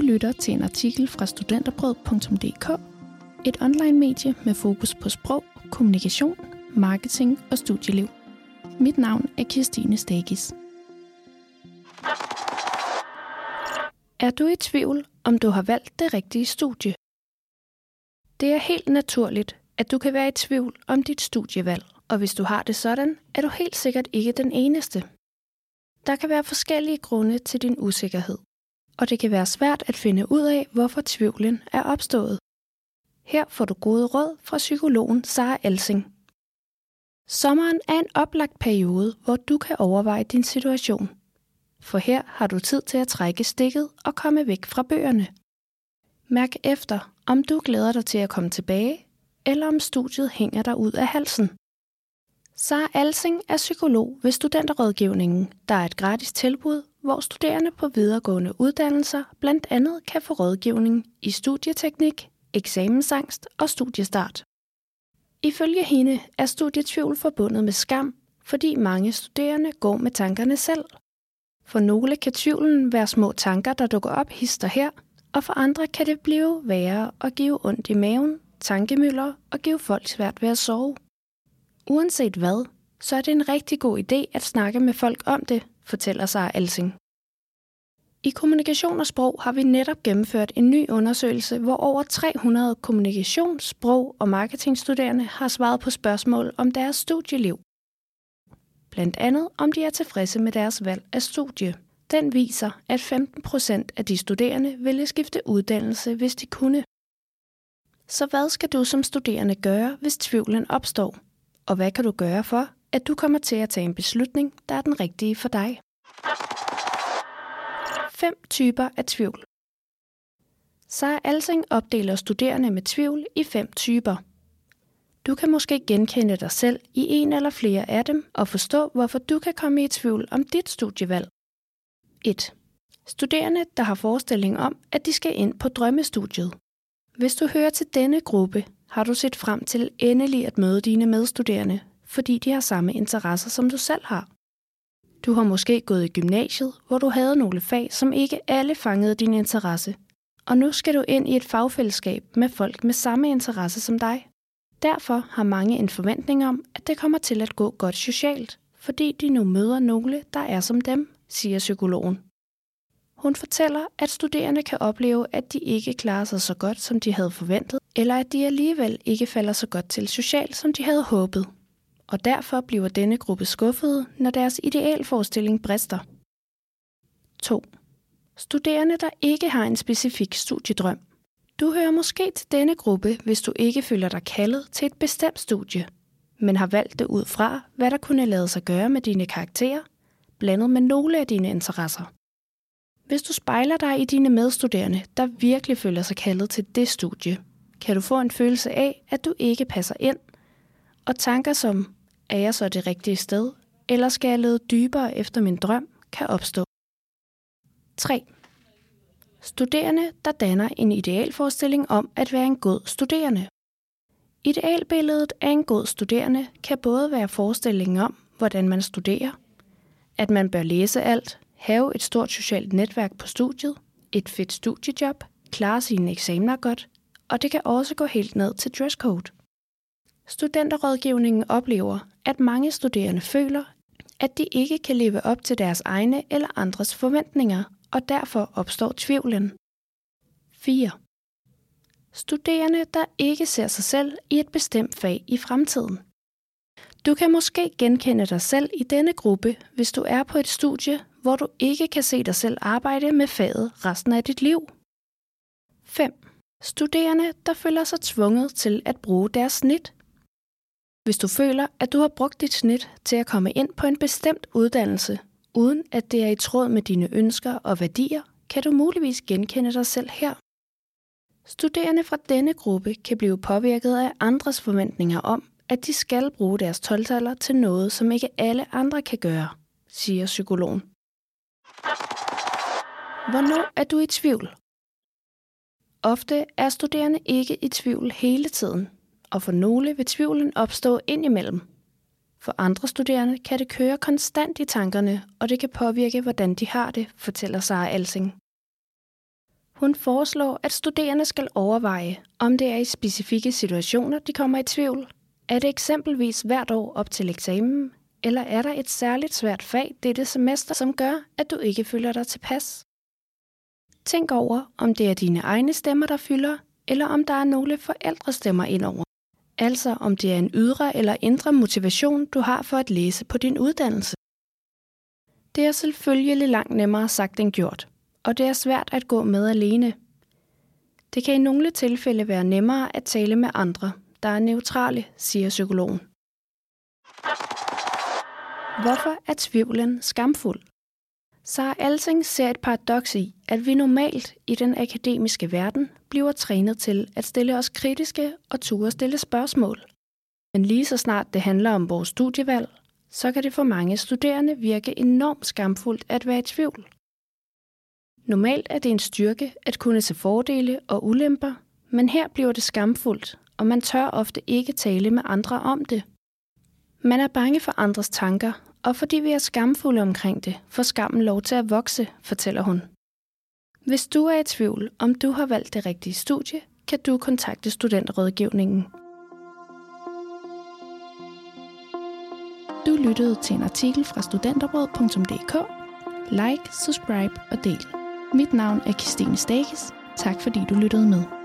Du lytter til en artikel fra studenterbrød.dk, et online-medie med fokus på sprog, kommunikation, marketing og studieliv. Mit navn er Kirstine Stagis. Er du i tvivl, om du har valgt det rigtige studie? Det er helt naturligt, at du kan være i tvivl om dit studievalg, og hvis du har det sådan, er du helt sikkert ikke den eneste. Der kan være forskellige grunde til din usikkerhed, og det kan være svært at finde ud af, hvorfor tvivlen er opstået. Her får du gode råd fra psykologen Sara Elsing. Sommeren er en oplagt periode, hvor du kan overveje din situation. For her har du tid til at trække stikket og komme væk fra bøgerne. Mærk efter, om du glæder dig til at komme tilbage, eller om studiet hænger dig ud af halsen. Sara Alsing er psykolog ved Studenterrådgivningen, der er et gratis tilbud, hvor studerende på videregående uddannelser blandt andet kan få rådgivning i studieteknik, eksamensangst og studiestart. Ifølge hende er studietvivl forbundet med skam, fordi mange studerende går med tankerne selv. For nogle kan tvivlen være små tanker, der dukker op hister her, og for andre kan det blive værre og give ondt i maven, tankemøller og give folk svært ved at sove. Uanset hvad, så er det en rigtig god idé at snakke med folk om det, fortæller sig Alsing. I Kommunikation og Sprog har vi netop gennemført en ny undersøgelse, hvor over 300 kommunikations-, sprog- og marketingstuderende har svaret på spørgsmål om deres studieliv. Blandt andet om de er tilfredse med deres valg af studie. Den viser, at 15 procent af de studerende ville skifte uddannelse, hvis de kunne. Så hvad skal du som studerende gøre, hvis tvivlen opstår? Og hvad kan du gøre for, at du kommer til at tage en beslutning, der er den rigtige for dig? Fem typer af tvivl. Sara Alsing opdeler studerende med tvivl i fem typer. Du kan måske genkende dig selv i en eller flere af dem og forstå, hvorfor du kan komme i tvivl om dit studievalg. 1. Studerende, der har forestilling om, at de skal ind på drømmestudiet. Hvis du hører til denne gruppe, har du set frem til endelig at møde dine medstuderende, fordi de har samme interesser, som du selv har. Du har måske gået i gymnasiet, hvor du havde nogle fag, som ikke alle fangede din interesse. Og nu skal du ind i et fagfællesskab med folk med samme interesse som dig. Derfor har mange en forventning om, at det kommer til at gå godt socialt, fordi de nu møder nogle, der er som dem, siger psykologen. Hun fortæller, at studerende kan opleve, at de ikke klarer sig så godt, som de havde forventet, eller at de alligevel ikke falder så godt til socialt, som de havde håbet. Og derfor bliver denne gruppe skuffede, når deres idealforestilling brister. 2. Studerende, der ikke har en specifik studiedrøm. Du hører måske til denne gruppe, hvis du ikke føler dig kaldet til et bestemt studie, men har valgt det ud fra, hvad der kunne lade sig gøre med dine karakterer, blandet med nogle af dine interesser. Hvis du spejler dig i dine medstuderende, der virkelig føler sig kaldet til det studie, kan du få en følelse af, at du ikke passer ind, og tanker som, er jeg så det rigtige sted, eller skal jeg lede dybere efter min drøm, kan opstå. 3. Studerende, der danner en idealforestilling om at være en god studerende. Idealbilledet af en god studerende kan både være forestillingen om, hvordan man studerer, at man bør læse alt, have et stort socialt netværk på studiet, et fedt studiejob, klare sine eksamener godt, og det kan også gå helt ned til dresscode. Studenterrådgivningen oplever, at mange studerende føler, at de ikke kan leve op til deres egne eller andres forventninger, og derfor opstår tvivlen. 4. Studerende, der ikke ser sig selv i et bestemt fag i fremtiden. Du kan måske genkende dig selv i denne gruppe, hvis du er på et studie, hvor du ikke kan se dig selv arbejde med faget resten af dit liv. 5. Studerende, der føler sig tvunget til at bruge deres snit. Hvis du føler, at du har brugt dit snit til at komme ind på en bestemt uddannelse, uden at det er i tråd med dine ønsker og værdier, kan du muligvis genkende dig selv her. Studerende fra denne gruppe kan blive påvirket af andres forventninger om, at de skal bruge deres 12 til noget, som ikke alle andre kan gøre, siger psykologen. Hvornår er du i tvivl? Ofte er studerende ikke i tvivl hele tiden, og for nogle vil tvivlen opstå indimellem. For andre studerende kan det køre konstant i tankerne, og det kan påvirke, hvordan de har det, fortæller Sara Alsing. Hun foreslår, at studerende skal overveje, om det er i specifikke situationer, de kommer i tvivl. Er det eksempelvis hvert år op til eksamen, eller er der et særligt svært fag dette semester, som gør, at du ikke føler dig tilpas? Tænk over, om det er dine egne stemmer, der fylder, eller om der er nogle forældrestemmer indover. Altså om det er en ydre eller indre motivation, du har for at læse på din uddannelse. Det er selvfølgelig langt nemmere sagt end gjort, og det er svært at gå med alene. Det kan i nogle tilfælde være nemmere at tale med andre, der er neutrale, siger psykologen. Hvorfor er tvivlen skamfuld? Sara Alting ser et paradoks i, at vi normalt i den akademiske verden bliver trænet til at stille os kritiske og ture stille spørgsmål. Men lige så snart det handler om vores studievalg, så kan det for mange studerende virke enormt skamfuldt at være i tvivl. Normalt er det en styrke at kunne se fordele og ulemper, men her bliver det skamfuldt, og man tør ofte ikke tale med andre om det. Man er bange for andres tanker, og fordi vi er skamfulde omkring det, får skammen lov til at vokse, fortæller hun. Hvis du er i tvivl, om du har valgt det rigtige studie, kan du kontakte Studentrådgivningen. Du lyttede til en artikel fra studenterråd.dk. Like, subscribe og del. Mit navn er Christine Stakes. Tak fordi du lyttede med.